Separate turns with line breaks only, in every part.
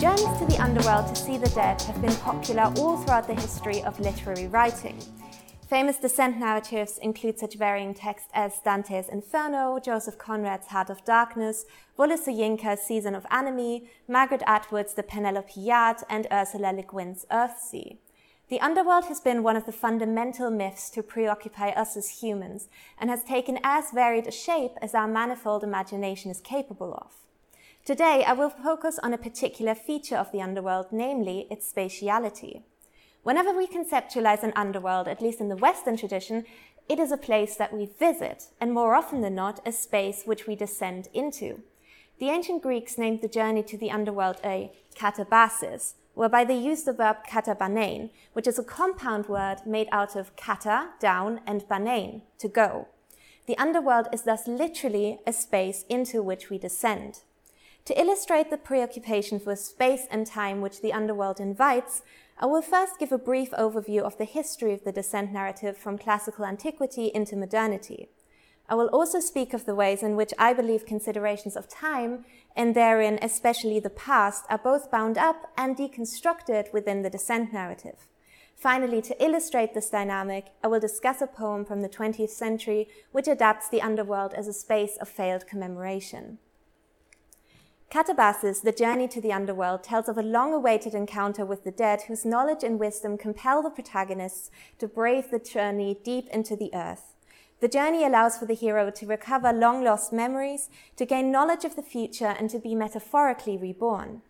Journeys to the underworld to see the dead have been popular all throughout the history of literary writing. Famous descent narratives include such varying texts as Dante's Inferno, Joseph Conrad's Heart of Darkness, Wole Soyinka's Season of Anomy, Margaret Atwood's The Penelopiad, and Ursula Le Guin's Earthsea. The underworld has been one of the fundamental myths to preoccupy us as humans and has taken as varied a shape as our manifold imagination is capable of. Today, I will focus on a particular feature of the underworld, namely its spatiality. Whenever we conceptualize an underworld, at least in the Western tradition, it is a place that we visit, and more often than not, a space which we descend into. The ancient Greeks named the journey to the underworld a katabasis, whereby they used the verb katabanein, which is a compound word made out of kata, down, and banein, to go. The underworld is thus literally a space into which we descend. To illustrate the preoccupation for space and time which the underworld invites, I will first give a brief overview of the history of the descent narrative from classical antiquity into modernity. I will also speak of the ways in which I believe considerations of time, and therein especially the past, are both bound up and deconstructed within the descent narrative. Finally, to illustrate this dynamic, I will discuss a poem from the 20th century which adapts the underworld as a space of failed commemoration. Katabasis, The Journey to the Underworld, tells of a long awaited encounter with the dead whose knowledge and wisdom compel the protagonists to brave the journey deep into the earth. The journey allows for the hero to recover long lost memories, to gain knowledge of the future, and to be metaphorically reborn.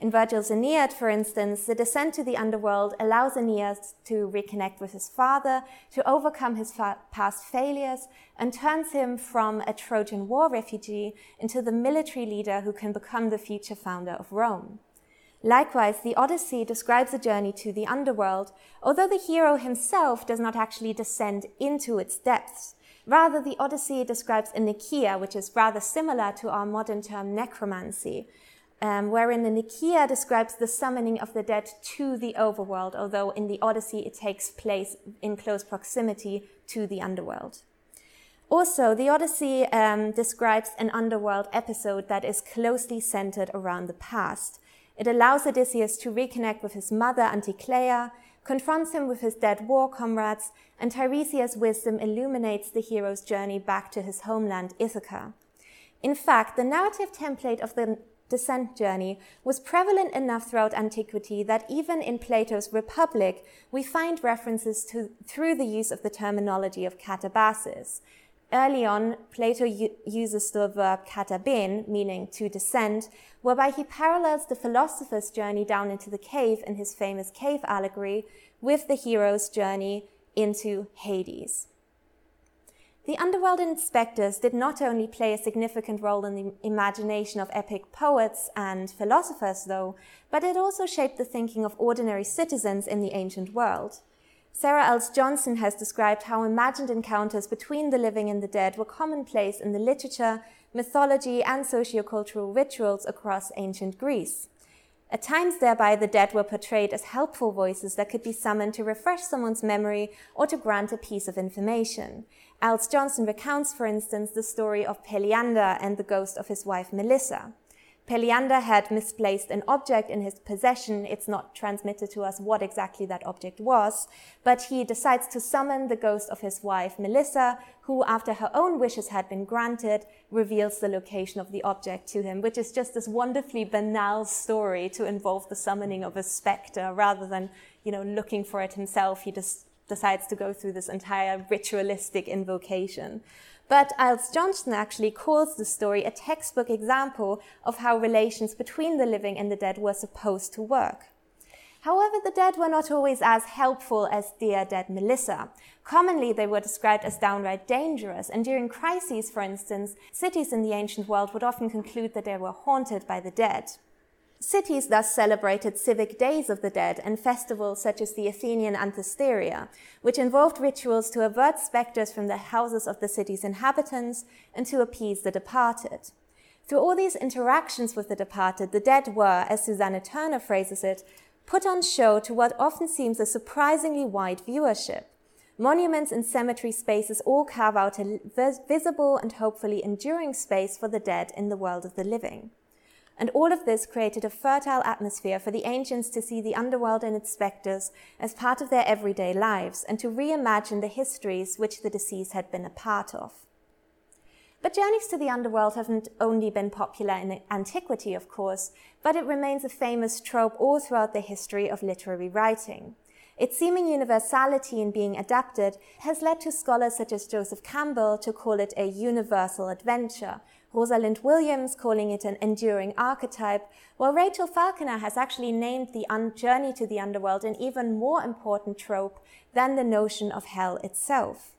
In Virgil's Aeneid, for instance, the descent to the underworld allows Aeneas to reconnect with his father, to overcome his fa- past failures, and turns him from a Trojan War refugee into the military leader who can become the future founder of Rome. Likewise, the Odyssey describes a journey to the underworld, although the hero himself does not actually descend into its depths. Rather, the Odyssey describes a Nekyia, which is rather similar to our modern term necromancy, um, wherein the Nekyia describes the summoning of the dead to the overworld, although in the Odyssey it takes place in close proximity to the underworld. Also, the Odyssey um, describes an underworld episode that is closely centered around the past. It allows Odysseus to reconnect with his mother, Anticlea, confronts him with his dead war comrades, and Tiresias' wisdom illuminates the hero's journey back to his homeland, Ithaca. In fact, the narrative template of the descent journey was prevalent enough throughout antiquity that even in Plato's Republic, we find references to, through the use of the terminology of katabasis, Early on, Plato uses the verb kateben, meaning to descend, whereby he parallels the philosopher's journey down into the cave in his famous cave allegory with the hero's journey into Hades. The underworld inspectors did not only play a significant role in the imagination of epic poets and philosophers, though, but it also shaped the thinking of ordinary citizens in the ancient world. Sarah Iles Johnston has described how imagined encounters between the living and the dead were commonplace in the literature, mythology, and sociocultural rituals across ancient Greece. At times, thereby, the dead were portrayed as helpful voices that could be summoned to refresh someone's memory or to grant a piece of information. Iles Johnston recounts, for instance, the story of Periander and the ghost of his wife Melissa. Periander had misplaced an object in his possession. It's not transmitted to us what exactly that object was, but he decides to summon the ghost of his wife, Melissa, who, after her own wishes had been granted, reveals the location of the object to him, which is just this wonderfully banal story to involve the summoning of a specter rather than, you know, looking for it himself. He just decides to go through this entire ritualistic invocation. But Iles Johnston actually calls the story a textbook example of how relations between the living and the dead were supposed to work. However, the dead were not always as helpful as dear dead Melissa. Commonly, they were described as downright dangerous, and during crises, for instance, cities in the ancient world would often conclude that they were haunted by the dead. Cities thus celebrated civic days of the dead and festivals such as the Athenian Anthesteria, which involved rituals to avert specters from the houses of the city's inhabitants and to appease the departed. Through all these interactions with the departed, the dead were, as Susanna Turner phrases it, put on show to what often seems a surprisingly wide viewership. Monuments and cemetery spaces all carve out a visible and hopefully enduring space for the dead in the world of the living. And all of this created a fertile atmosphere for the ancients to see the underworld and its specters as part of their everyday lives and to reimagine the histories which the deceased had been a part of. But journeys to the underworld haven't only been popular in antiquity, of course, but it remains a famous trope all throughout the history of literary writing. Its seeming universality in being adapted has led to scholars such as Joseph Campbell to call it a universal adventure, Rosalind Williams calling it an enduring archetype, while Rachel Falconer has actually named the journey to the underworld an even more important trope than the notion of hell itself.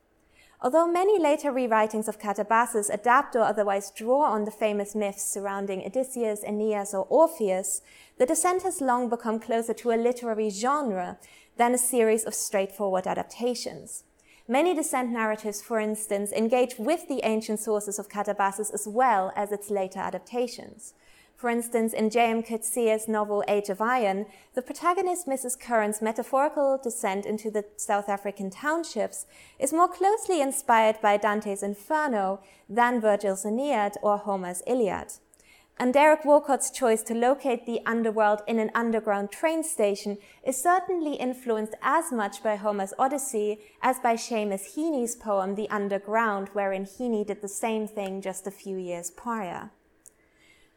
Although many later rewritings of Catabasis adapt or otherwise draw on the famous myths surrounding Odysseus, Aeneas, or Orpheus, the descent has long become closer to a literary genre than a series of straightforward adaptations. Many descent narratives, for instance, engage with the ancient sources of Catabasis as well as its later adaptations. For instance, in J.M. Coetzee's novel Age of Iron, the protagonist Mrs. Curran's metaphorical descent into the South African townships is more closely inspired by Dante's Inferno than Virgil's Aeneid or Homer's Iliad. And Derek Walcott's choice to locate the underworld in an underground train station is certainly influenced as much by Homer's Odyssey as by Seamus Heaney's poem The Underground, wherein Heaney did the same thing just a few years prior.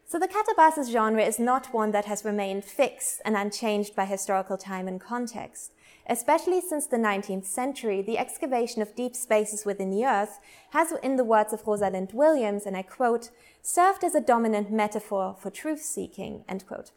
So the Catabasis genre is not one that has remained fixed and unchanged by historical time and context. Especially since the 19th century, the excavation of deep spaces within the earth has, in the words of Rosalind Williams, and I quote, served as a dominant metaphor for truth seeking, end quote.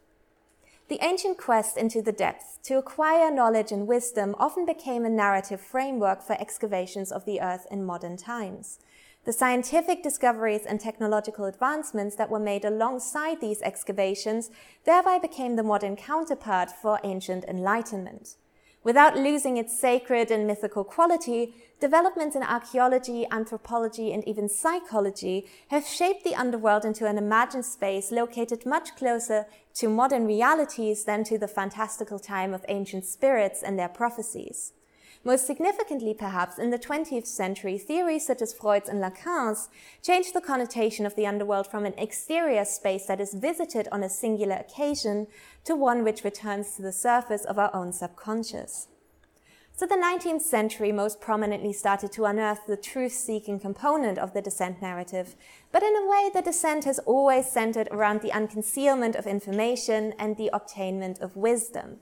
The ancient quest into the depths to acquire knowledge and wisdom often became a narrative framework for excavations of the earth in modern times. The scientific discoveries and technological advancements that were made alongside these excavations thereby became the modern counterpart for ancient enlightenment. Without losing its sacred and mythical quality, developments in archaeology, anthropology, and even psychology have shaped the underworld into an imagined space located much closer to modern realities than to the fantastical time of ancient spirits and their prophecies. Most significantly, perhaps, in the 20th century, theories such as Freud's and Lacan's changed the connotation of the underworld from an exterior space that is visited on a singular occasion to one which returns to the surface of our own subconscious. So the 19th century most prominently started to unearth the truth-seeking component of the descent narrative, but in a way the descent has always centered around the unconcealment of information and the obtainment of wisdom.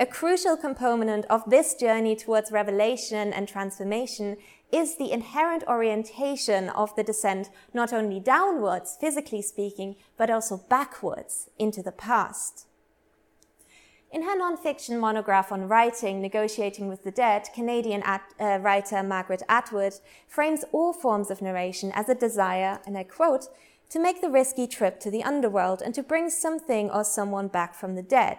A crucial component of this journey towards revelation and transformation is the inherent orientation of the descent not only downwards, physically speaking, but also backwards into the past. In her nonfiction monograph on writing, Negotiating with the Dead, Canadian at, uh, writer Margaret Atwood frames all forms of narration as a desire, and I quote, to make the risky trip to the underworld and to bring something or someone back from the dead.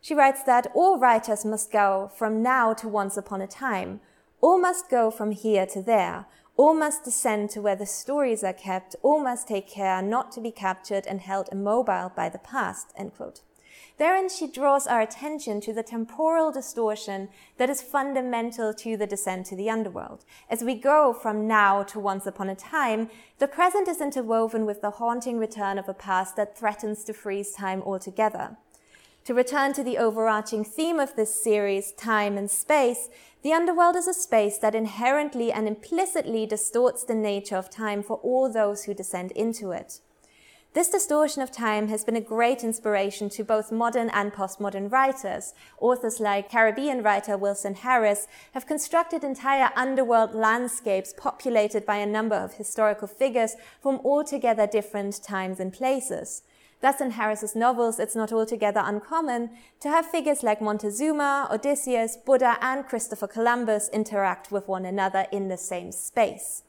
She writes that all writers must go from now to once upon a time. All must go from here to there. All must descend to where the stories are kept. All must take care not to be captured and held immobile by the past. Therein, she draws our attention to the temporal distortion that is fundamental to the descent to the underworld. As we go from now to once upon a time, the present is interwoven with the haunting return of a past that threatens to freeze time altogether. To return to the overarching theme of this series, time and space, the underworld is a space that inherently and implicitly distorts the nature of time for all those who descend into it. This distortion of time has been a great inspiration to both modern and postmodern writers. Authors like Caribbean writer Wilson Harris have constructed entire underworld landscapes populated by a number of historical figures from altogether different times and places. Thus, in Harris's novels, it's not altogether uncommon to have figures like Montezuma, Odysseus, Buddha, and Christopher Columbus interact with one another in the same space.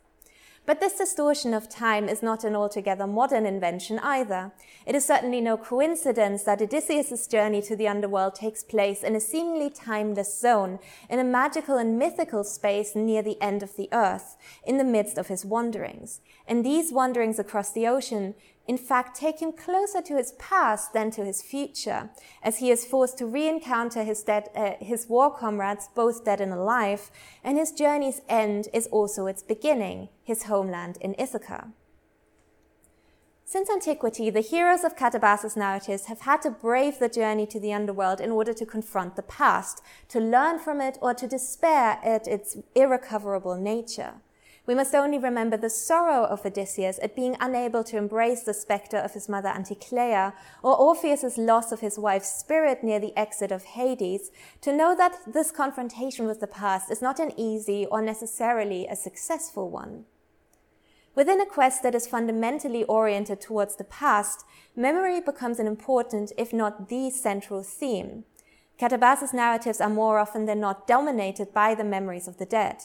But this distortion of time is not an altogether modern invention either. It is certainly no coincidence that Odysseus' journey to the underworld takes place in a seemingly timeless zone, in a magical and mythical space near the end of the earth, in the midst of his wanderings. And these wanderings across the ocean in fact, take him closer to his past than to his future, as he is forced to re-encounter his, dead, uh, his war comrades, both dead and alive, and his journey's end is also its beginning, his homeland in Ithaca. Since antiquity, the heroes of Catabasis narratives have had to brave the journey to the underworld in order to confront the past, to learn from it, or to despair at its irrecoverable nature. We must only remember the sorrow of Odysseus at being unable to embrace the spectre of his mother Anticlea, or Orpheus's loss of his wife's spirit near the exit of Hades, to know that this confrontation with the past is not an easy or necessarily a successful one. Within a quest that is fundamentally oriented towards the past, memory becomes an important, if not the central theme. Catabasis narratives are more often than not dominated by the memories of the dead.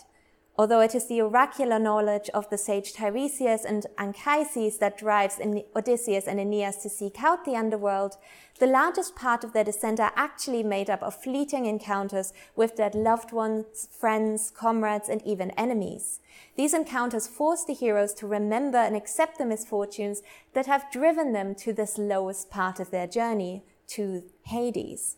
Although it is the oracular knowledge of the sage Tiresias and Anchises that drives Odysseus and Aeneas to seek out the underworld, the largest part of their descent are actually made up of fleeting encounters with dead loved ones, friends, comrades, and even enemies. These encounters force the heroes to remember and accept the misfortunes that have driven them to this lowest part of their journey, to Hades.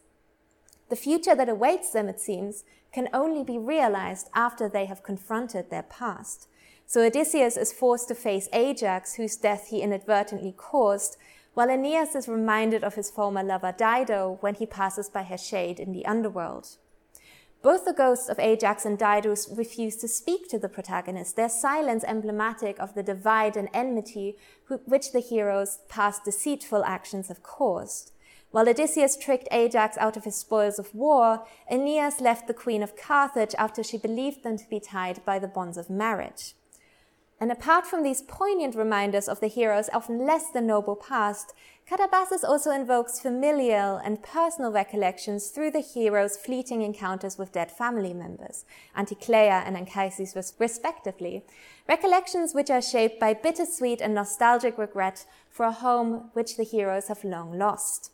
The future that awaits them, it seems, can only be realized after they have confronted their past. So Odysseus is forced to face Ajax, whose death he inadvertently caused, while Aeneas is reminded of his former lover Dido when he passes by her shade in the underworld. Both the ghosts of Ajax and Dido refuse to speak to the protagonist, their silence emblematic of the divide and enmity which the hero's past deceitful actions have caused. While Odysseus tricked Ajax out of his spoils of war, Aeneas left the queen of Carthage after she believed them to be tied by the bonds of marriage. And apart from these poignant reminders of the hero's often less than noble past, Catabasis also invokes familial and personal recollections through the hero's fleeting encounters with dead family members, Anticlea and Anchises respectively, recollections which are shaped by bittersweet and nostalgic regret for a home which the heroes have long lost.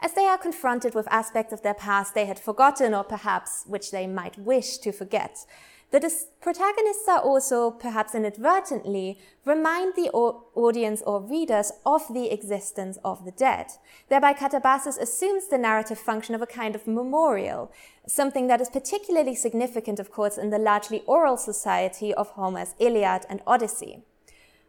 As they are confronted with aspects of their past they had forgotten or perhaps which they might wish to forget, the protagonists are also, perhaps inadvertently, remind the audience or readers of the existence of the dead. Thereby, Catabasis assumes the narrative function of a kind of memorial, something that is particularly significant, of course, in the largely oral society of Homer's Iliad and Odyssey.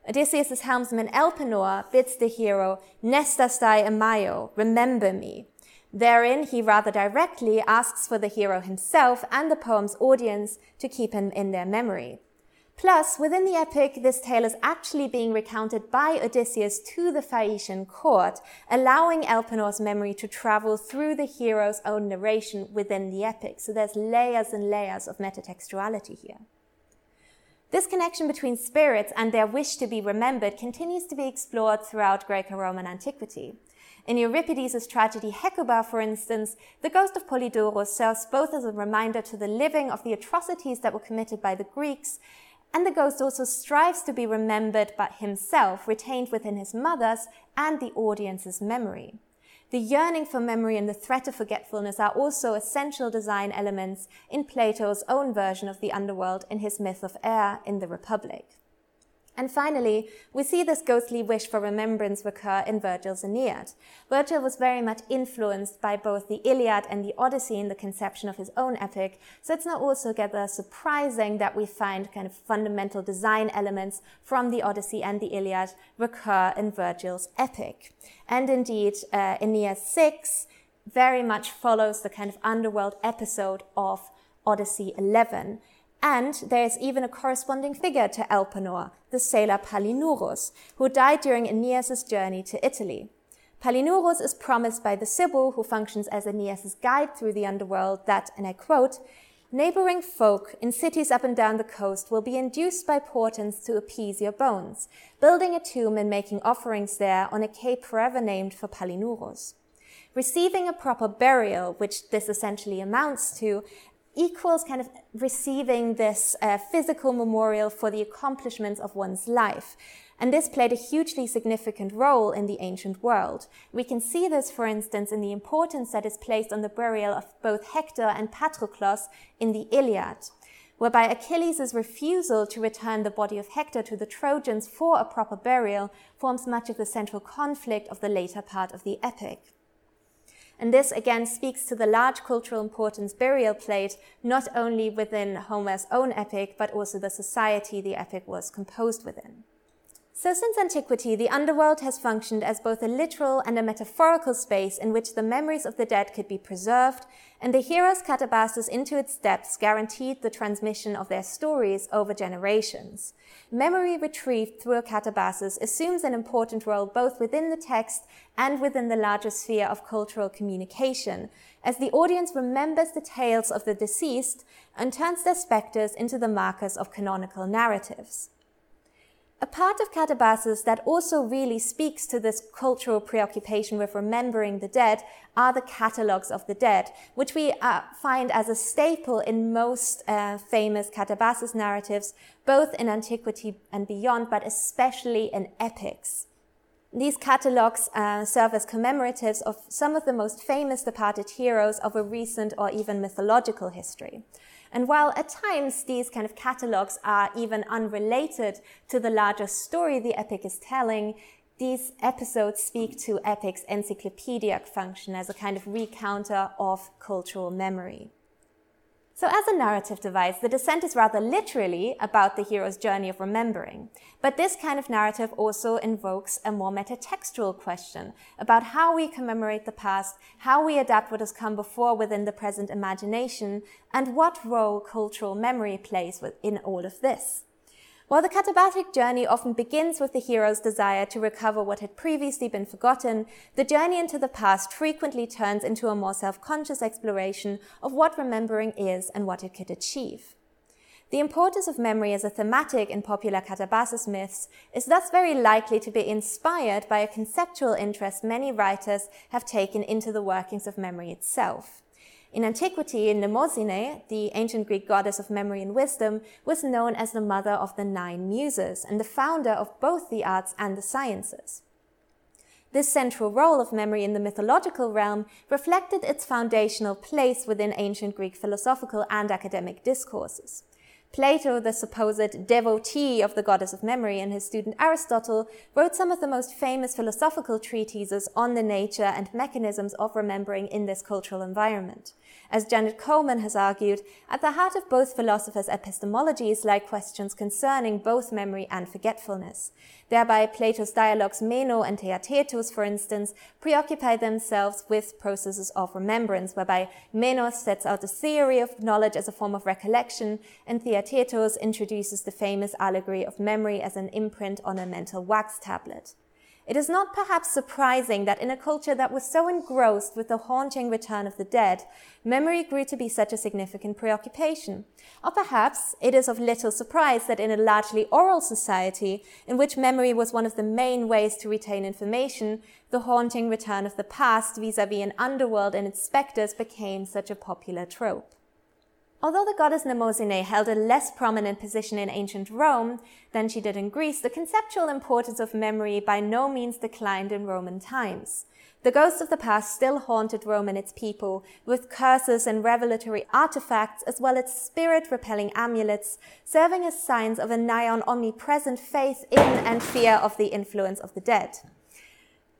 Odysseus' helmsman Elpenor bids the hero, Nestastai amaio, remember me, Therein, he rather directly asks for the hero himself and the poem's audience to keep him in their memory. Plus, within the epic, this tale is actually being recounted by Odysseus to the Phaeacian court, allowing Elpenor's memory to travel through the hero's own narration within the epic. So there's layers and layers of metatextuality here. This connection between spirits and their wish to be remembered continues to be explored throughout Greco-Roman antiquity. In Euripides' tragedy Hecuba, for instance, the ghost of Polydorus serves both as a reminder to the living of the atrocities that were committed by the Greeks, and the ghost also strives to be remembered by himself, retained within his mother's and the audience's memory. The yearning for memory and the threat of forgetfulness are also essential design elements in Plato's own version of the underworld in his myth of air in the Republic. And finally, we see this ghostly wish for remembrance recur in Virgil's Aeneid. Virgil was very much influenced by both the Iliad and the Odyssey in the conception of his own epic, so it's not altogether surprising that we find kind of fundamental design elements from the Odyssey and the Iliad recur in Virgil's epic. And indeed, uh, Aeneid 6 very much follows the kind of underworld episode of Odyssey 11. And there is even a corresponding figure to Elpenor, the sailor Palinurus, who died during Aeneas' journey to Italy. Palinurus is promised by the Sibyl, who functions as Aeneas' guide through the underworld, that, and I quote, Neighboring folk in cities up and down the coast will be induced by portents to appease your bones, building a tomb and making offerings there on a cape forever named for Palinurus. Receiving a proper burial, which this essentially amounts to, equals kind of receiving this uh, physical memorial for the accomplishments of one's life. And this played a hugely significant role in the ancient world. We can see this, for instance, in the importance that is placed on the burial of both Hector and Patroclus in the Iliad, whereby Achilles' refusal to return the body of Hector to the Trojans for a proper burial forms much of the central conflict of the later part of the epic. And this again speaks to the large cultural importance burial played not only within Homer's own epic, but also the society the epic was composed within. So, since antiquity, the underworld has functioned as both a literal and a metaphorical space in which the memories of the dead could be preserved, and the hero's catabasis into its depths guaranteed the transmission of their stories over generations. Memory retrieved through a catabasis assumes an important role both within the text and within the larger sphere of cultural communication, as the audience remembers the tales of the deceased and turns their specters into the markers of canonical narratives. A part of catabasis that also really speaks to this cultural preoccupation with remembering the dead are the catalogues of the dead, which we uh, find as a staple in most uh, famous catabasis narratives, both in antiquity and beyond, but especially in epics. These catalogues uh, serve as commemoratives of some of the most famous departed heroes of a recent or even mythological history. And while at times these kind of catalogs are even unrelated to the larger story the epic is telling, these episodes speak to epic's encyclopedic function as a kind of recounter of cultural memory. So, as a narrative device, The Descent is rather literally about the hero's journey of remembering. But this kind of narrative also invokes a more metatextual question about how we commemorate the past, how we adapt what has come before within the present imagination, and what role cultural memory plays in all of this. While the catabatic journey often begins with the hero's desire to recover what had previously been forgotten, the journey into the past frequently turns into a more self-conscious exploration of what remembering is and what it could achieve. The importance of memory as a thematic in popular catabasis myths is thus very likely to be inspired by a conceptual interest many writers have taken into the workings of memory itself. In antiquity, Mnemosyne, the ancient Greek goddess of memory and wisdom, was known as the mother of the nine muses and the founder of both the arts and the sciences. This central role of memory in the mythological realm reflected its foundational place within ancient Greek philosophical and academic discourses. Plato, the supposed devotee of the goddess of memory, and his student Aristotle wrote some of the most famous philosophical treatises on the nature and mechanisms of remembering in this cultural environment. As Janet Coleman has argued, at the heart of both philosophers' epistemologies lie questions concerning both memory and forgetfulness. Thereby, Plato's dialogues Meno and Theaetetus, for instance, preoccupy themselves with processes of remembrance, whereby Meno sets out a theory of knowledge as a form of recollection, and Theaetetus introduces the famous allegory of memory as an imprint on a mental wax tablet. It is not perhaps surprising that in a culture that was so engrossed with the haunting return of the dead, memory grew to be such a significant preoccupation. Or perhaps it is of little surprise that in a largely oral society, in which memory was one of the main ways to retain information, the haunting return of the past vis-a-vis an underworld and its specters became such a popular trope. Although the goddess Mnemosyne held a less prominent position in ancient Rome than she did in Greece, the conceptual importance of memory by no means declined in Roman times. The ghosts of the past still haunted Rome and its people, with curses and revelatory artifacts, as well as spirit-repelling amulets, serving as signs of a nigh on omnipresent faith in and fear of the influence of the dead.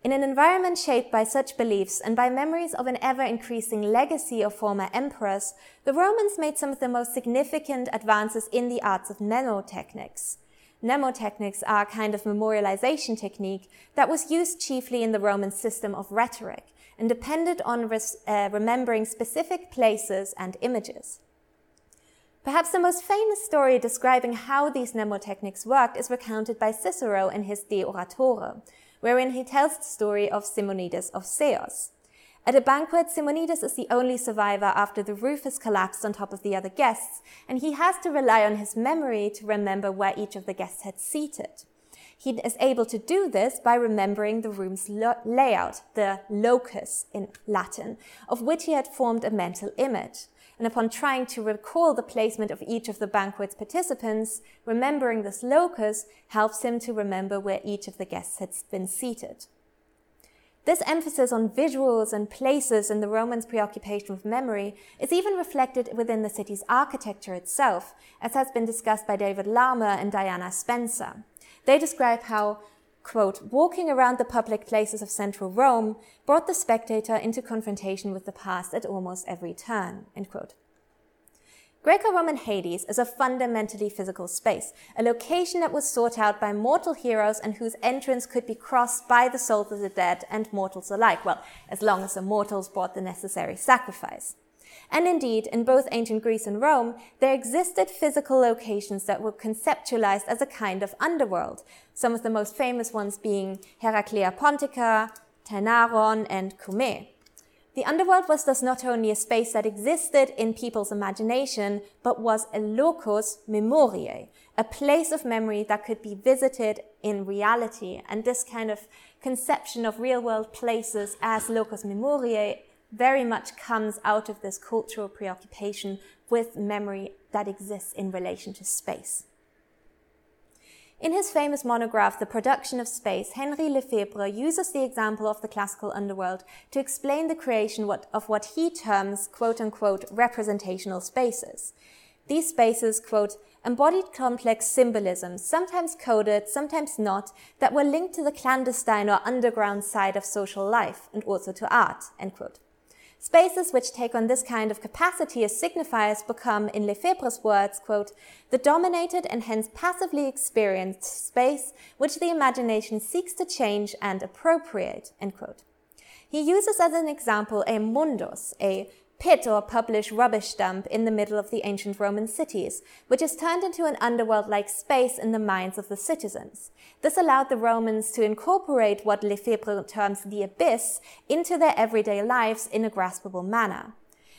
In an environment shaped by such beliefs and by memories of an ever increasing legacy of former emperors, the Romans made some of the most significant advances in the arts of mnemotechnics. Mnemotechnics are a kind of memorialization technique that was used chiefly in the Roman system of rhetoric and depended on uh, remembering specific places and images. Perhaps the most famous story describing how these mnemotechnics worked is recounted by Cicero in his De Oratore, wherein he tells the story of Simonides of Ceos. At a banquet, Simonides is the only survivor after the roof has collapsed on top of the other guests, and he has to rely on his memory to remember where each of the guests had seated. He is able to do this by remembering the room's lo- layout, the locus in Latin, of which he had formed a mental image and upon trying to recall the placement of each of the banquet's participants, remembering this locus helps him to remember where each of the guests had been seated. This emphasis on visuals and places in the Romans' preoccupation with memory is even reflected within the city's architecture itself, as has been discussed by David Larmour and Diana Spencer. They describe how quote, walking around the public places of central Rome brought the spectator into confrontation with the past at almost every turn, end quote. Greco-Roman Hades is a fundamentally physical space, a location that was sought out by mortal heroes and whose entrance could be crossed by the souls of the dead and mortals alike, well, as long as the mortals brought the necessary sacrifice. And indeed, in both ancient Greece and Rome, there existed physical locations that were conceptualized as a kind of underworld, some of the most famous ones being Heraclea Pontica, Tainaron, and Cumae. The underworld was thus not only a space that existed in people's imagination, but was a locus memoriae, a place of memory that could be visited in reality. And this kind of conception of real world places as locus memoriae very much comes out of this cultural preoccupation with memory that exists in relation to space. In his famous monograph, The Production of Space, Henri Lefebvre uses the example of the classical underworld to explain the creation of what he terms, quote unquote, representational spaces. These spaces, quote, embodied complex symbolism, sometimes coded, sometimes not, that were linked to the clandestine or underground side of social life and also to art, end quote. Spaces which take on this kind of capacity as signifiers become, in Lefebvre's words, quote, the dominated and hence passively experienced space which the imagination seeks to change and appropriate, end quote. He uses as an example a mundus, a pit or publish rubbish dump in the middle of the ancient Roman cities, which is turned into an underworld-like space in the minds of the citizens. This allowed the Romans to incorporate what Lefebvre terms the abyss into their everyday lives in a graspable manner.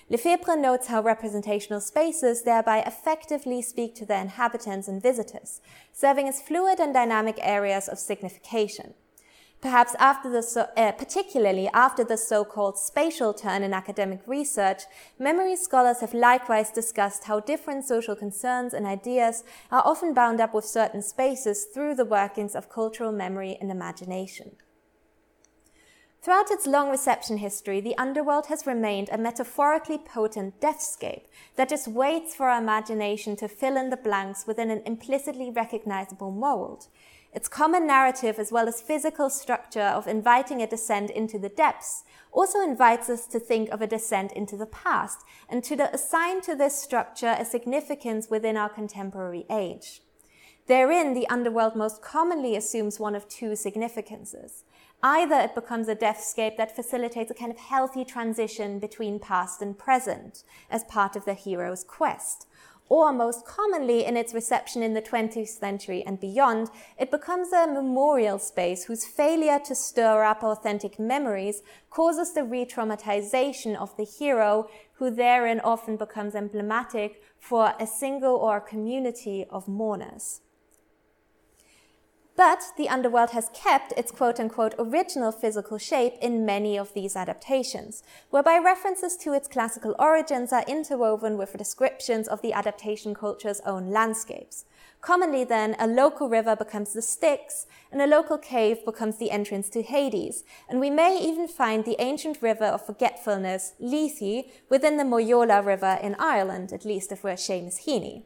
Lefebvre notes how representational spaces thereby effectively speak to their inhabitants and visitors, serving as fluid and dynamic areas of signification. Perhaps after the so, uh, particularly after the so-called spatial turn in academic research, memory scholars have likewise discussed how different social concerns and ideas are often bound up with certain spaces through the workings of cultural memory and imagination. Throughout its long reception history, the underworld has remained a metaphorically potent deathscape that just waits for our imagination to fill in the blanks within an implicitly recognizable mold. Its common narrative as well as physical structure of inviting a descent into the depths also invites us to think of a descent into the past and to assign to this structure a significance within our contemporary age. Therein, the underworld most commonly assumes one of two significances. Either it becomes a deathscape that facilitates a kind of healthy transition between past and present as part of the hero's quest, or most commonly in its reception in the 20th century and beyond, it becomes a memorial space whose failure to stir up authentic memories causes the re-traumatization of the hero, who therein often becomes emblematic for a single or a community of mourners. But the underworld has kept its quote unquote original physical shape in many of these adaptations, whereby references to its classical origins are interwoven with descriptions of the adaptation culture's own landscapes. Commonly then, a local river becomes the Styx, and a local cave becomes the entrance to Hades, and we may even find the ancient river of forgetfulness, Lethe, within the Moyola River in Ireland, at least if we're Seamus Heaney.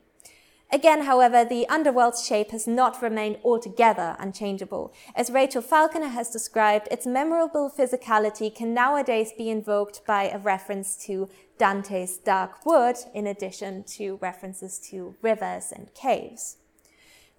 Again, however, the underworld's shape has not remained altogether unchangeable. As Rachel Falconer has described, its memorable physicality can nowadays be invoked by a reference to Dante's dark wood, in addition to references to rivers and caves.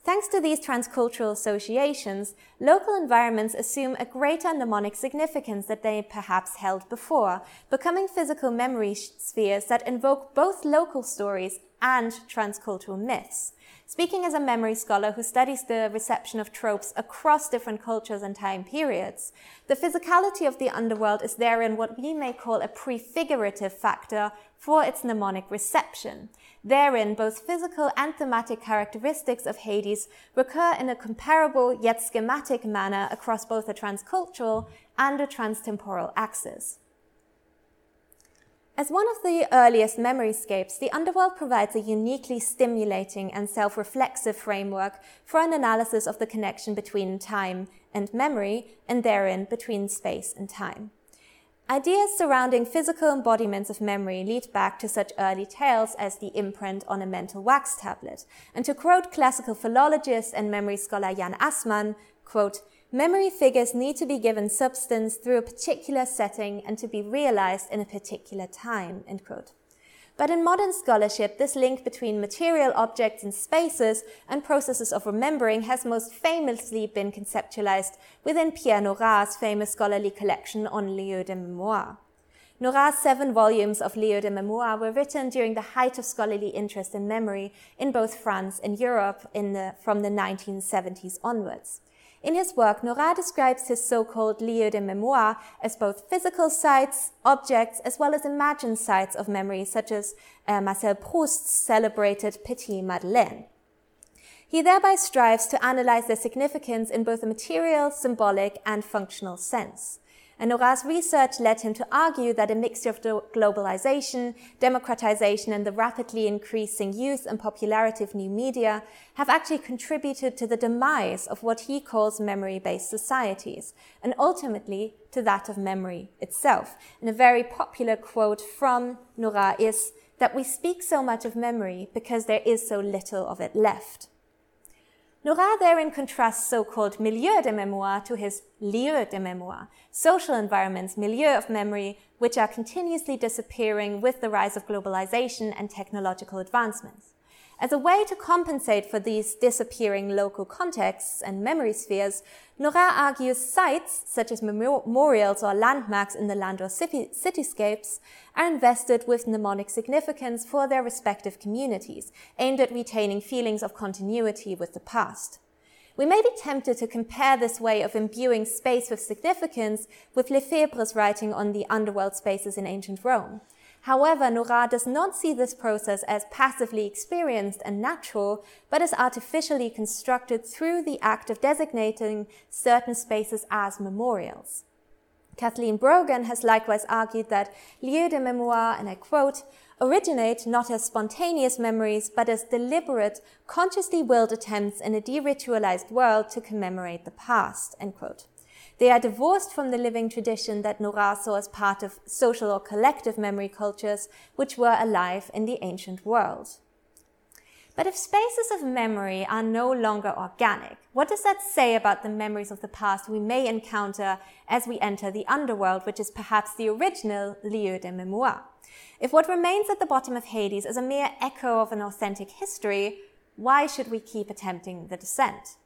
Thanks to these transcultural associations, local environments assume a greater mnemonic significance that they perhaps held before, becoming physical memory spheres that invoke both local stories and transcultural myths. Speaking as a memory scholar who studies the reception of tropes across different cultures and time periods, the physicality of the underworld is therein what we may call a prefigurative factor for its mnemonic reception. Therein, both physical and thematic characteristics of Hades recur in a comparable yet schematic manner across both a transcultural and a transtemporal axis. As one of the earliest memoryscapes, the underworld provides a uniquely stimulating and self-reflexive framework for an analysis of the connection between time and memory, and therein between space and time. Ideas surrounding physical embodiments of memory lead back to such early tales as the imprint on a mental wax tablet. And to quote classical philologist and memory scholar Jan Assmann, quote, Memory figures need to be given substance through a particular setting and to be realized in a particular time, end quote. But in modern scholarship, this link between material objects and spaces and processes of remembering has most famously been conceptualized within Pierre Nora's famous scholarly collection on lieux de mémoire. Nora's seven volumes of lieux de mémoire were written during the height of scholarly interest in memory in both France and Europe the, from the 1970s onwards. In his work, Nora describes his so-called lieux de mémoire as both physical sites, objects, as well as imagined sites of memory, such as uh, Marcel Proust's celebrated Petite Madeleine. He thereby strives to analyze their significance in both a material, symbolic, and functional sense. And Nora's research led him to argue that a mixture of globalization, democratization, and the rapidly increasing use and popularity of new media have actually contributed to the demise of what he calls memory-based societies, and ultimately to that of memory itself. And a very popular quote from Nora is that we speak so much of memory because there is so little of it left. Nora therein contrasts so-called milieu de mémoire to his lieu de mémoire, social environments, milieu of memory, which are continuously disappearing with the rise of globalization and technological advancements. As a way to compensate for these disappearing local contexts and memory spheres, Nora argues sites, such as memorials or landmarks in the land or cityscapes, are invested with mnemonic significance for their respective communities, aimed at retaining feelings of continuity with the past. We may be tempted to compare this way of imbuing space with significance with Lefebvre's writing on the underworld spaces in ancient Rome. However, Nora does not see this process as passively experienced and natural, but as artificially constructed through the act of designating certain spaces as memorials. Kathleen Brogan has likewise argued that lieux de mémoire, and I quote, originate not as spontaneous memories, but as deliberate, consciously willed attempts in a deritualized world to commemorate the past, end quote. They are divorced from the living tradition that Nora saw as part of social or collective memory cultures which were alive in the ancient world. But if spaces of memory are no longer organic, what does that say about the memories of the past we may encounter as we enter the underworld, which is perhaps the original lieu de mémoire? If what remains at the bottom of Hades is a mere echo of an authentic history, why should we keep attempting the descent?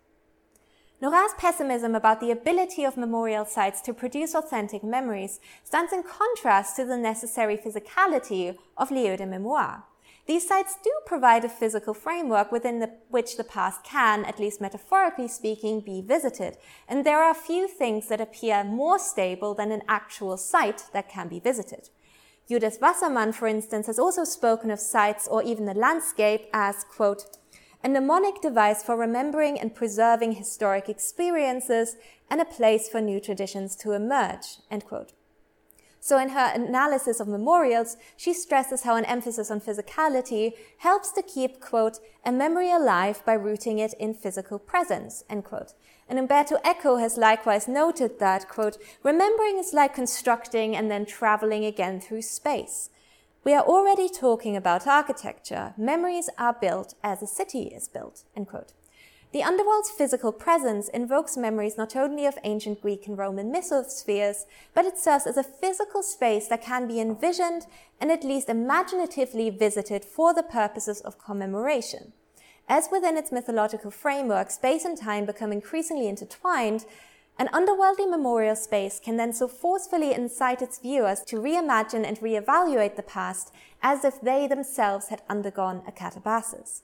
Nora's pessimism about the ability of memorial sites to produce authentic memories stands in contrast to the necessary physicality of lieu de mémoire. These sites do provide a physical framework within the, which the past can, at least metaphorically speaking, be visited. And there are few things that appear more stable than an actual site that can be visited. Judith Wassermann, for instance, has also spoken of sites or even the landscape as, quote, a mnemonic device for remembering and preserving historic experiences and a place for new traditions to emerge, end quote. So in her analysis of memorials, she stresses how an emphasis on physicality helps to keep, quote, a memory alive by rooting it in physical presence, end quote. And Umberto Eco has likewise noted that, quote, remembering is like constructing and then traveling again through space. We are already talking about architecture. Memories are built as a city is built. The underworld's physical presence invokes memories not only of ancient Greek and Roman mythospheres, but it serves as a physical space that can be envisioned and at least imaginatively visited for the purposes of commemoration. As within its mythological framework, space and time become increasingly intertwined, an underworldly memorial space can then so forcefully incite its viewers to reimagine and reevaluate the past as if they themselves had undergone a catabasis.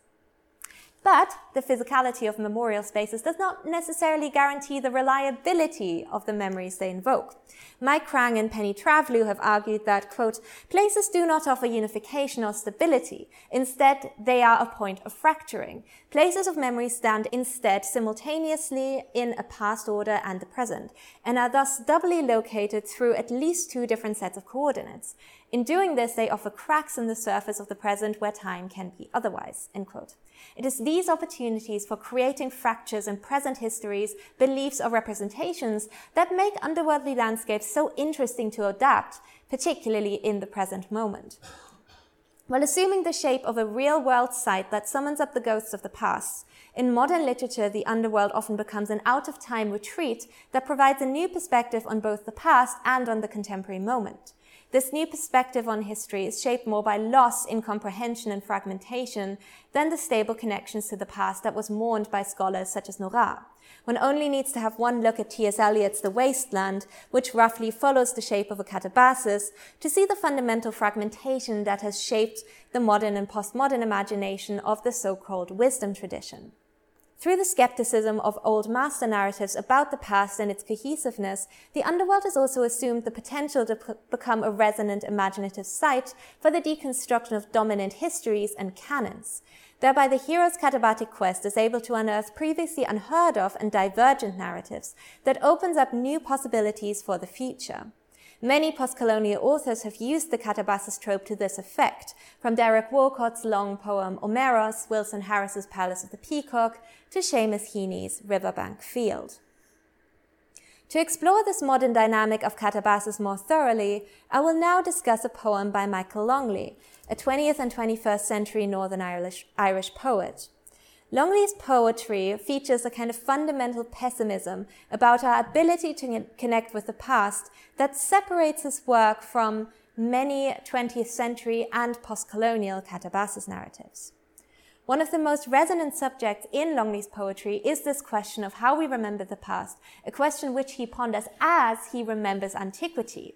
But the physicality of memorial spaces does not necessarily guarantee the reliability of the memories they invoke. Mike Crang and Penny Travlou have argued that, quote, places do not offer unification or stability. Instead, they are a point of fracturing. Places of memory stand instead simultaneously in a past order and the present, and are thus doubly located through at least two different sets of coordinates. In doing this, they offer cracks in the surface of the present where time can be otherwise, end quote. It is these opportunities for creating fractures in present histories, beliefs, or representations that make underworldly landscapes so interesting to adapt, particularly in the present moment. While assuming the shape of a real world site that summons up the ghosts of the past, in modern literature, the underworld often becomes an out of time retreat that provides a new perspective on both the past and on the contemporary moment. This new perspective on history is shaped more by loss in comprehension and fragmentation than the stable connections to the past that was mourned by scholars such as Nora. One only needs to have one look at T.S. Eliot's The Waste Land, which roughly follows the shape of a catabasis, to see the fundamental fragmentation that has shaped the modern and postmodern imagination of the so-called wisdom tradition. Through the skepticism of old master narratives about the past and its cohesiveness, the underworld has also assumed the potential to p- become a resonant imaginative site for the deconstruction of dominant histories and canons. Thereby, the hero's katabatic quest is able to unearth previously unheard of and divergent narratives that opens up new possibilities for the future. Many postcolonial authors have used the catabasis trope to this effect, from Derek Walcott's long poem Omeros, Wilson Harris's Palace of the Peacock, to Seamus Heaney's Riverbank Field. To explore this modern dynamic of catabasis more thoroughly, I will now discuss a poem by Michael Longley, a 20th and 21st century Northern Irish, Irish poet. Longley's poetry features a kind of fundamental pessimism about our ability to connect with the past that separates his work from many 20th century and post-colonial catabasis narratives. One of the most resonant subjects in Longley's poetry is this question of how we remember the past, a question which he ponders as he remembers antiquity.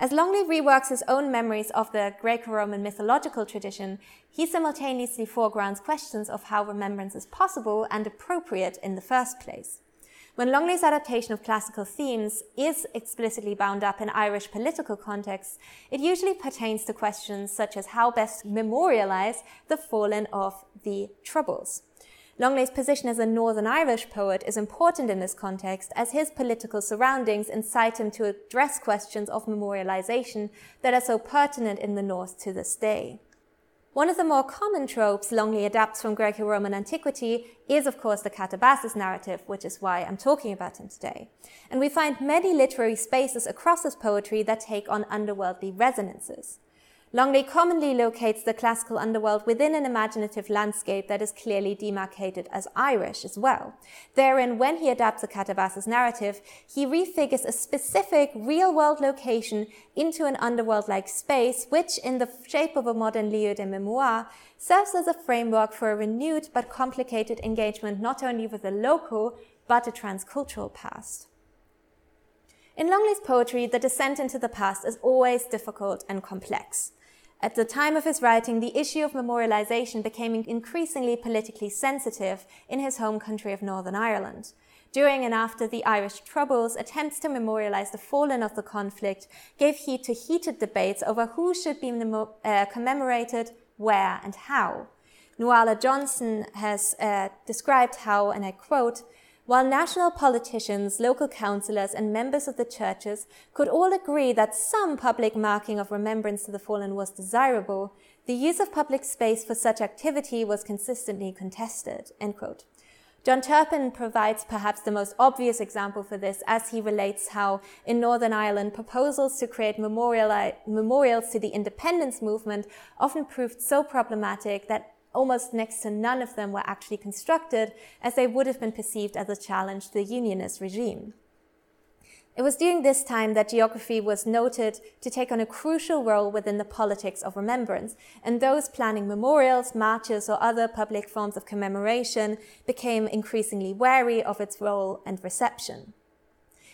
As Longley reworks his own memories of the Greco-Roman mythological tradition, he simultaneously foregrounds questions of how remembrance is possible and appropriate in the first place. When Longley's adaptation of classical themes is explicitly bound up in Irish political contexts, it usually pertains to questions such as how best memorialize the fallen of the Troubles. Longley's position as a Northern Irish poet is important in this context as his political surroundings incite him to address questions of memorialization that are so pertinent in the North to this day. One of the more common tropes Longley adapts from Greco-Roman antiquity is, of course, the Catabasis narrative, which is why I'm talking about him today. And we find many literary spaces across his poetry that take on underworldly resonances. Longley commonly locates the classical underworld within an imaginative landscape that is clearly demarcated as Irish as well. Therein, when he adapts the Catabasis narrative, he refigures a specific real-world location into an underworld-like space, which, in the shape of a modern lieu de mémoire, serves as a framework for a renewed but complicated engagement not only with the local, but a transcultural past. In Longley's poetry, the descent into the past is always difficult and complex. At the time of his writing, the issue of memorialization became increasingly politically sensitive in his home country of Northern Ireland. During and after the Irish Troubles, attempts to memorialize the fallen of the conflict gave heed to heated debates over who should be uh, commemorated, where, and how. Nuala Johnson has uh, described how, and I quote, while national politicians, local councillors, and members of the churches could all agree that some public marking of remembrance to the fallen was desirable, the use of public space for such activity was consistently contested. John Turpin provides perhaps the most obvious example for this as he relates how in Northern Ireland proposals to create memorials to the independence movement often proved so problematic that almost next to none of them were actually constructed, as they would have been perceived as a challenge to the unionist regime. It was during this time that geography was noted to take on a crucial role within the politics of remembrance, and those planning memorials, marches, or other public forms of commemoration became increasingly wary of its role and reception.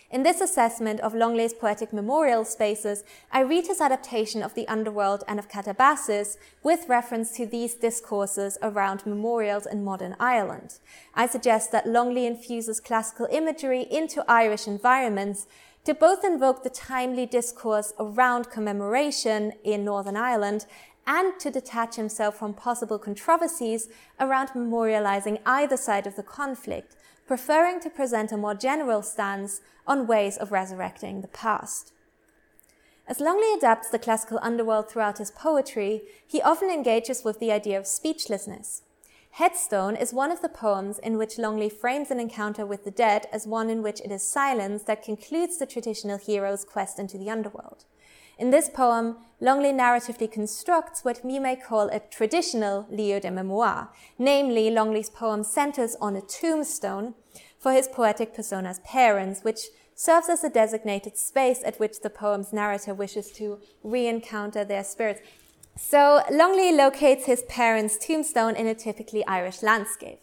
In this assessment of Longley's poetic memorial spaces, I read his adaptation of the underworld and of catabasis with reference to these discourses around memorials in modern Ireland. I suggest that Longley infuses classical imagery into Irish environments to both invoke the timely discourse around commemoration in Northern Ireland and to detach himself from possible controversies around memorializing either side of the conflict, preferring to present a more general stance on ways of resurrecting the past. As Longley adapts the classical underworld throughout his poetry, he often engages with the idea of speechlessness. Headstone is one of the poems in which Longley frames an encounter with the dead as one in which it is silence that concludes the traditional hero's quest into the underworld. In this poem, Longley narratively constructs what we may call a traditional lieu de mémoire, namely Longley's poem centers on a tombstone for his poetic persona's parents, which serves as a designated space at which the poem's narrator wishes to re-encounter their spirits. So Longley locates his parents' tombstone in a typically Irish landscape.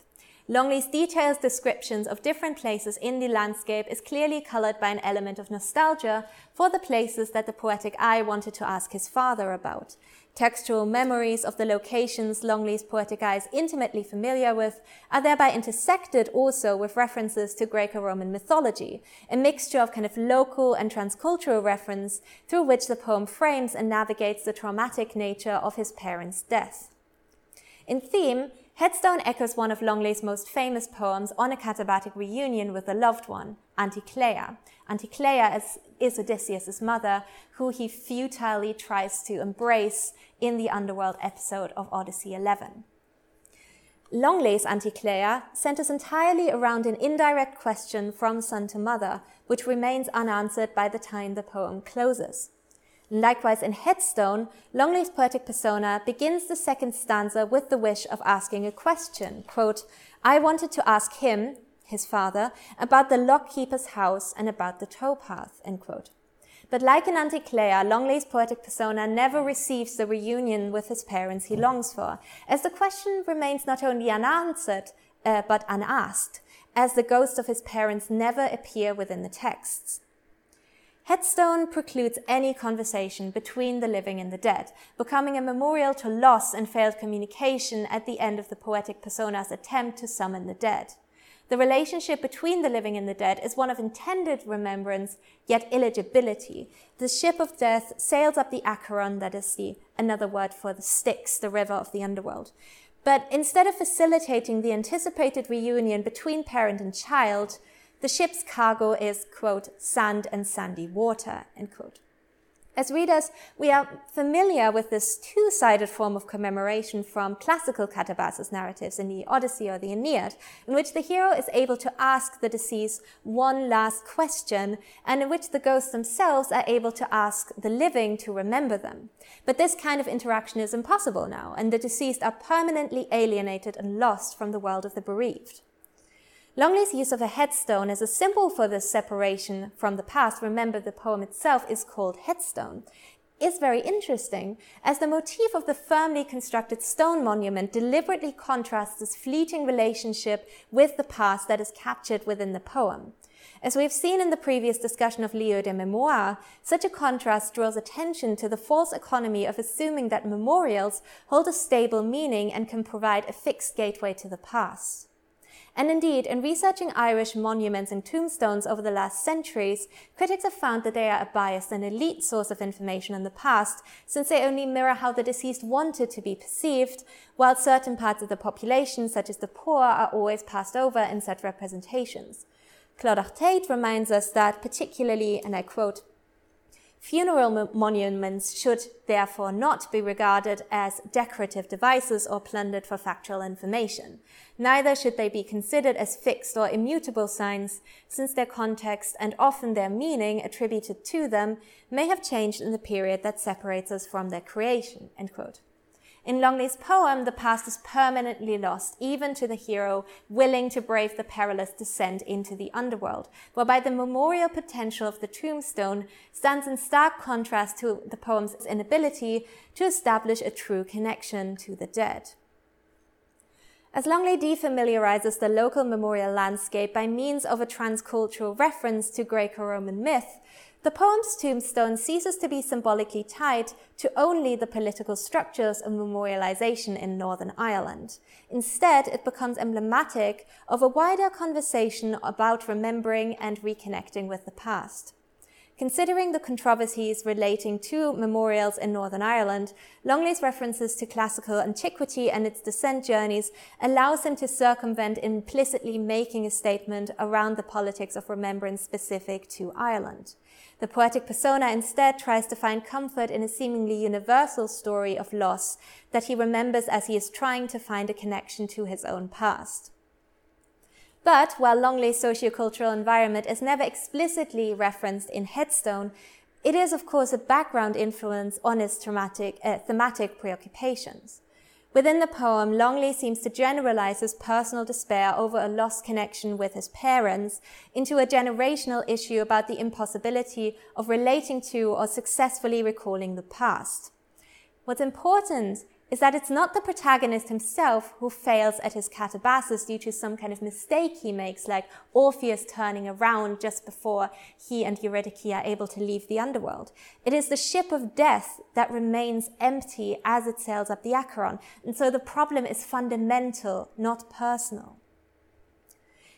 Longley's detailed descriptions of different places in the landscape is clearly colored by an element of nostalgia for the places that the poetic eye wanted to ask his father about. Textual memories of the locations Longley's poetic eye is intimately familiar with are thereby intersected also with references to Greco-Roman mythology, a mixture of kind of local and transcultural reference through which the poem frames and navigates the traumatic nature of his parents' death. In theme, Headstone echoes one of Longley's most famous poems on a katabatic reunion with a loved one, Anticlea. Anticlea is, is Odysseus' mother, who he futilely tries to embrace in the underworld episode of Odyssey 11. Longley's Anticlea centers entirely around an indirect question from son to mother, which remains unanswered by the time the poem closes. Likewise, in Headstone, Longley's poetic persona begins the second stanza with the wish of asking a question. Quote, I wanted to ask him, his father, about the lockkeeper's house and about the towpath, end quote. But like in Anticlea, Longley's poetic persona never receives the reunion with his parents he longs for, as the question remains not only unanswered, uh, but unasked, as the ghosts of his parents never appear within the texts. Headstone precludes any conversation between the living and the dead, becoming a memorial to loss and failed communication at the end of the poetic persona's attempt to summon the dead. The relationship between the living and the dead is one of intended remembrance, yet illegibility. The ship of death sails up the Acheron, that is the another word for the Styx, the river of the underworld. But instead of facilitating the anticipated reunion between parent and child, the ship's cargo is, quote, sand and sandy water, end quote. As readers, we are familiar with this two-sided form of commemoration from classical katabasis narratives in the Odyssey or the Aeneid, in which the hero is able to ask the deceased one last question, and in which the ghosts themselves are able to ask the living to remember them. But this kind of interaction is impossible now, and the deceased are permanently alienated and lost from the world of the bereaved. Longley's use of a headstone as a symbol for this separation from the past, remember the poem itself is called Headstone, is very interesting, as the motif of the firmly constructed stone monument deliberately contrasts this fleeting relationship with the past that is captured within the poem. As we've seen in the previous discussion of Lieu des Mémoires, such a contrast draws attention to the false economy of assuming that memorials hold a stable meaning and can provide a fixed gateway to the past. And indeed, in researching Irish monuments and tombstones over the last centuries, critics have found that they are a biased and elite source of information in the past, since they only mirror how the deceased wanted to be perceived, while certain parts of the population, such as the poor, are always passed over in such representations. Clodagh Tait reminds us that particularly, and I quote, Funeral monuments should therefore not be regarded as decorative devices or plundered for factual information. Neither should they be considered as fixed or immutable signs, since their context and often their meaning attributed to them may have changed in the period that separates us from their creation. In Longley's poem, the past is permanently lost, even to the hero willing to brave the perilous descent into the underworld, whereby the memorial potential of the tombstone stands in stark contrast to the poem's inability to establish a true connection to the dead. As Longley defamiliarizes the local memorial landscape by means of a transcultural reference to Greco-Roman myth, the poem's tombstone ceases to be symbolically tied to only the political structures of memorialization in Northern Ireland. Instead, it becomes emblematic of a wider conversation about remembering and reconnecting with the past. Considering the controversies relating to memorials in Northern Ireland, Longley's references to classical antiquity and its descent journeys allows him to circumvent implicitly making a statement around the politics of remembrance specific to Ireland. The poetic persona instead tries to find comfort in a seemingly universal story of loss that he remembers as he is trying to find a connection to his own past. But while Longley's sociocultural environment is never explicitly referenced in Headstone, it is of course a background influence on his uh, thematic preoccupations. Within the poem, Longley seems to generalize his personal despair over a lost connection with his parents into a generational issue about the impossibility of relating to or successfully recalling the past. What's important is that it's not the protagonist himself who fails at his katabasis due to some kind of mistake he makes, like Orpheus turning around just before he and Eurydice are able to leave the underworld. It is the ship of death that remains empty as it sails up the Acheron. And so the problem is fundamental, not personal.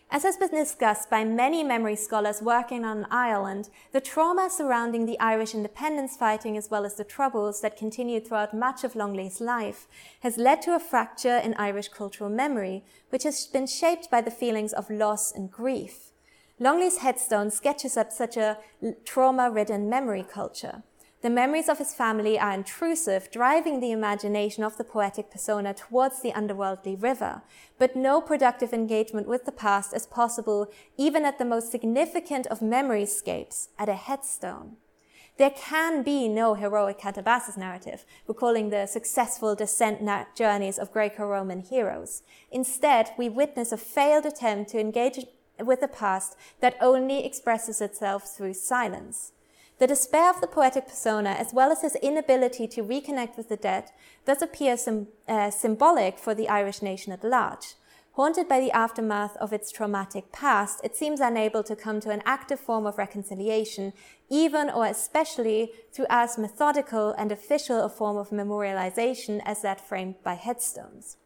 As has been discussed by many memory scholars working on Ireland, the trauma surrounding the Irish independence fighting, as well as the troubles that continued throughout much of Longley's life, has led to a fracture in Irish cultural memory, which has been shaped by the feelings of loss and grief. Longley's headstone sketches up such a trauma ridden memory culture. The memories of his family are intrusive, driving the imagination of the poetic persona towards the underworldly river. But no productive engagement with the past is possible, even at the most significant of memoryscapes, at a headstone. There can be no heroic katabasis narrative, recalling the successful descent journeys of Greco-Roman heroes. Instead, we witness a failed attempt to engage with the past that only expresses itself through silence. The despair of the poetic persona, as well as his inability to reconnect with the dead, does appear sim- uh, symbolic for the Irish nation at large. Haunted by the aftermath of its traumatic past, it seems unable to come to an active form of reconciliation, even or especially through as methodical and official a form of memorialization as that framed by headstones.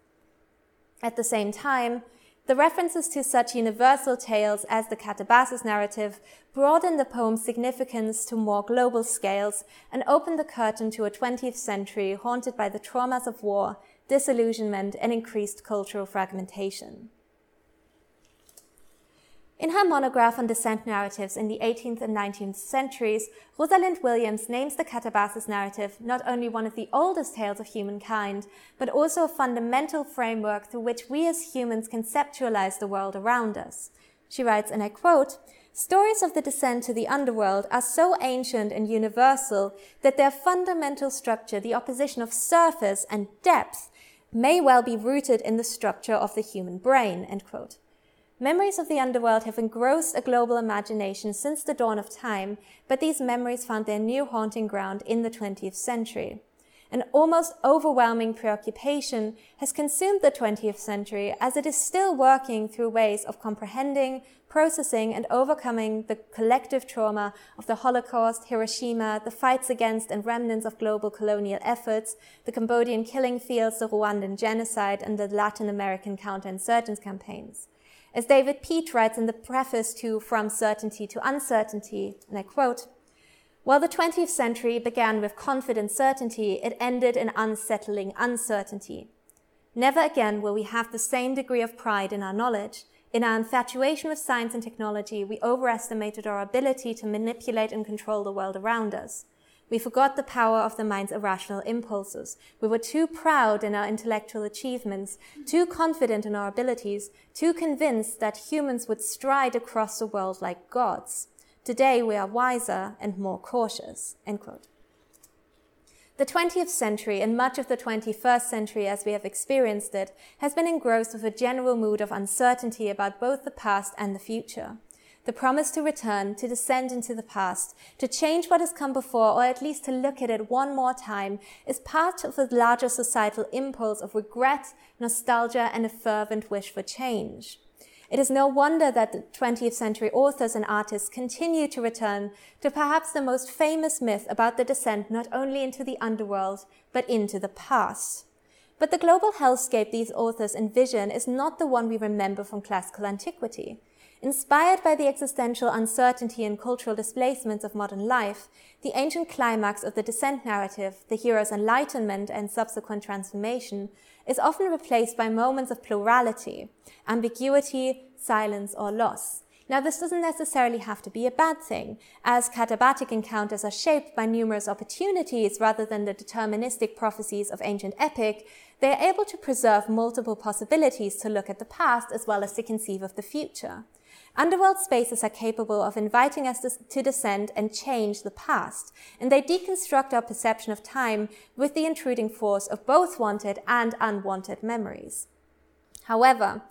At the same time, the references to such universal tales as the Katabasis narrative broaden the poem's significance to more global scales and open the curtain to a 20th century haunted by the traumas of war, disillusionment, and increased cultural fragmentation. In her monograph on descent narratives in the 18th and 19th centuries, Rosalind Williams names the Katabasis narrative not only one of the oldest tales of humankind, but also a fundamental framework through which we as humans conceptualize the world around us. She writes, and I quote, Stories of the descent to the underworld are so ancient and universal that their fundamental structure, the opposition of surface and depth, may well be rooted in the structure of the human brain, end quote. Memories of the underworld have engrossed a global imagination since the dawn of time, but these memories found their new haunting ground in the 20th century. An almost overwhelming preoccupation has consumed the 20th century as it is still working through ways of comprehending, processing, and overcoming the collective trauma of the Holocaust, Hiroshima, the fights against and remnants of global colonial efforts, the Cambodian killing fields, the Rwandan genocide, and the Latin American counterinsurgence campaigns. As David Peat writes in the preface to From Certainty to Uncertainty, and I quote, while the 20th century began with confident certainty, it ended in unsettling uncertainty. Never again will we have the same degree of pride in our knowledge. In our infatuation with science and technology, we overestimated our ability to manipulate and control the world around us. We forgot the power of the mind's irrational impulses. We were too proud in our intellectual achievements, too confident in our abilities, too convinced that humans would stride across the world like gods. Today we are wiser and more cautious. The 20th century and much of the 21st century as we have experienced it has been engrossed with a general mood of uncertainty about both the past and the future the promise to return, to descend into the past, to change what has come before, or at least to look at it one more time, is part of a larger societal impulse of regret, nostalgia, and a fervent wish for change. It is no wonder that the 20th century authors and artists continue to return to perhaps the most famous myth about the descent not only into the underworld, but into the past. But the global hellscape these authors envision is not the one we remember from classical antiquity. Inspired by the existential uncertainty and cultural displacements of modern life, the ancient climax of the descent narrative, the hero's enlightenment and subsequent transformation, is often replaced by moments of plurality, ambiguity, silence, or loss. Now, this doesn't necessarily have to be a bad thing, as katabatic encounters are shaped by numerous opportunities rather than the deterministic prophecies of ancient epic. They are able to preserve multiple possibilities to look at the past as well as to conceive of the future. Underworld spaces are capable of inviting us to descend and change the past, and they deconstruct our perception of time with the intruding force of both wanted and unwanted memories. However,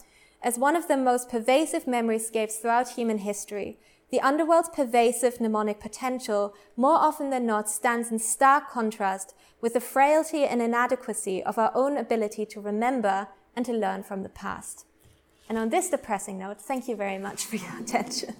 as one of the most pervasive memoryscapes throughout human history, the underworld's pervasive mnemonic potential more often than not stands in stark contrast with the frailty and inadequacy of our own ability to remember and to learn from the past. And on this depressing note, thank you very much for your attention.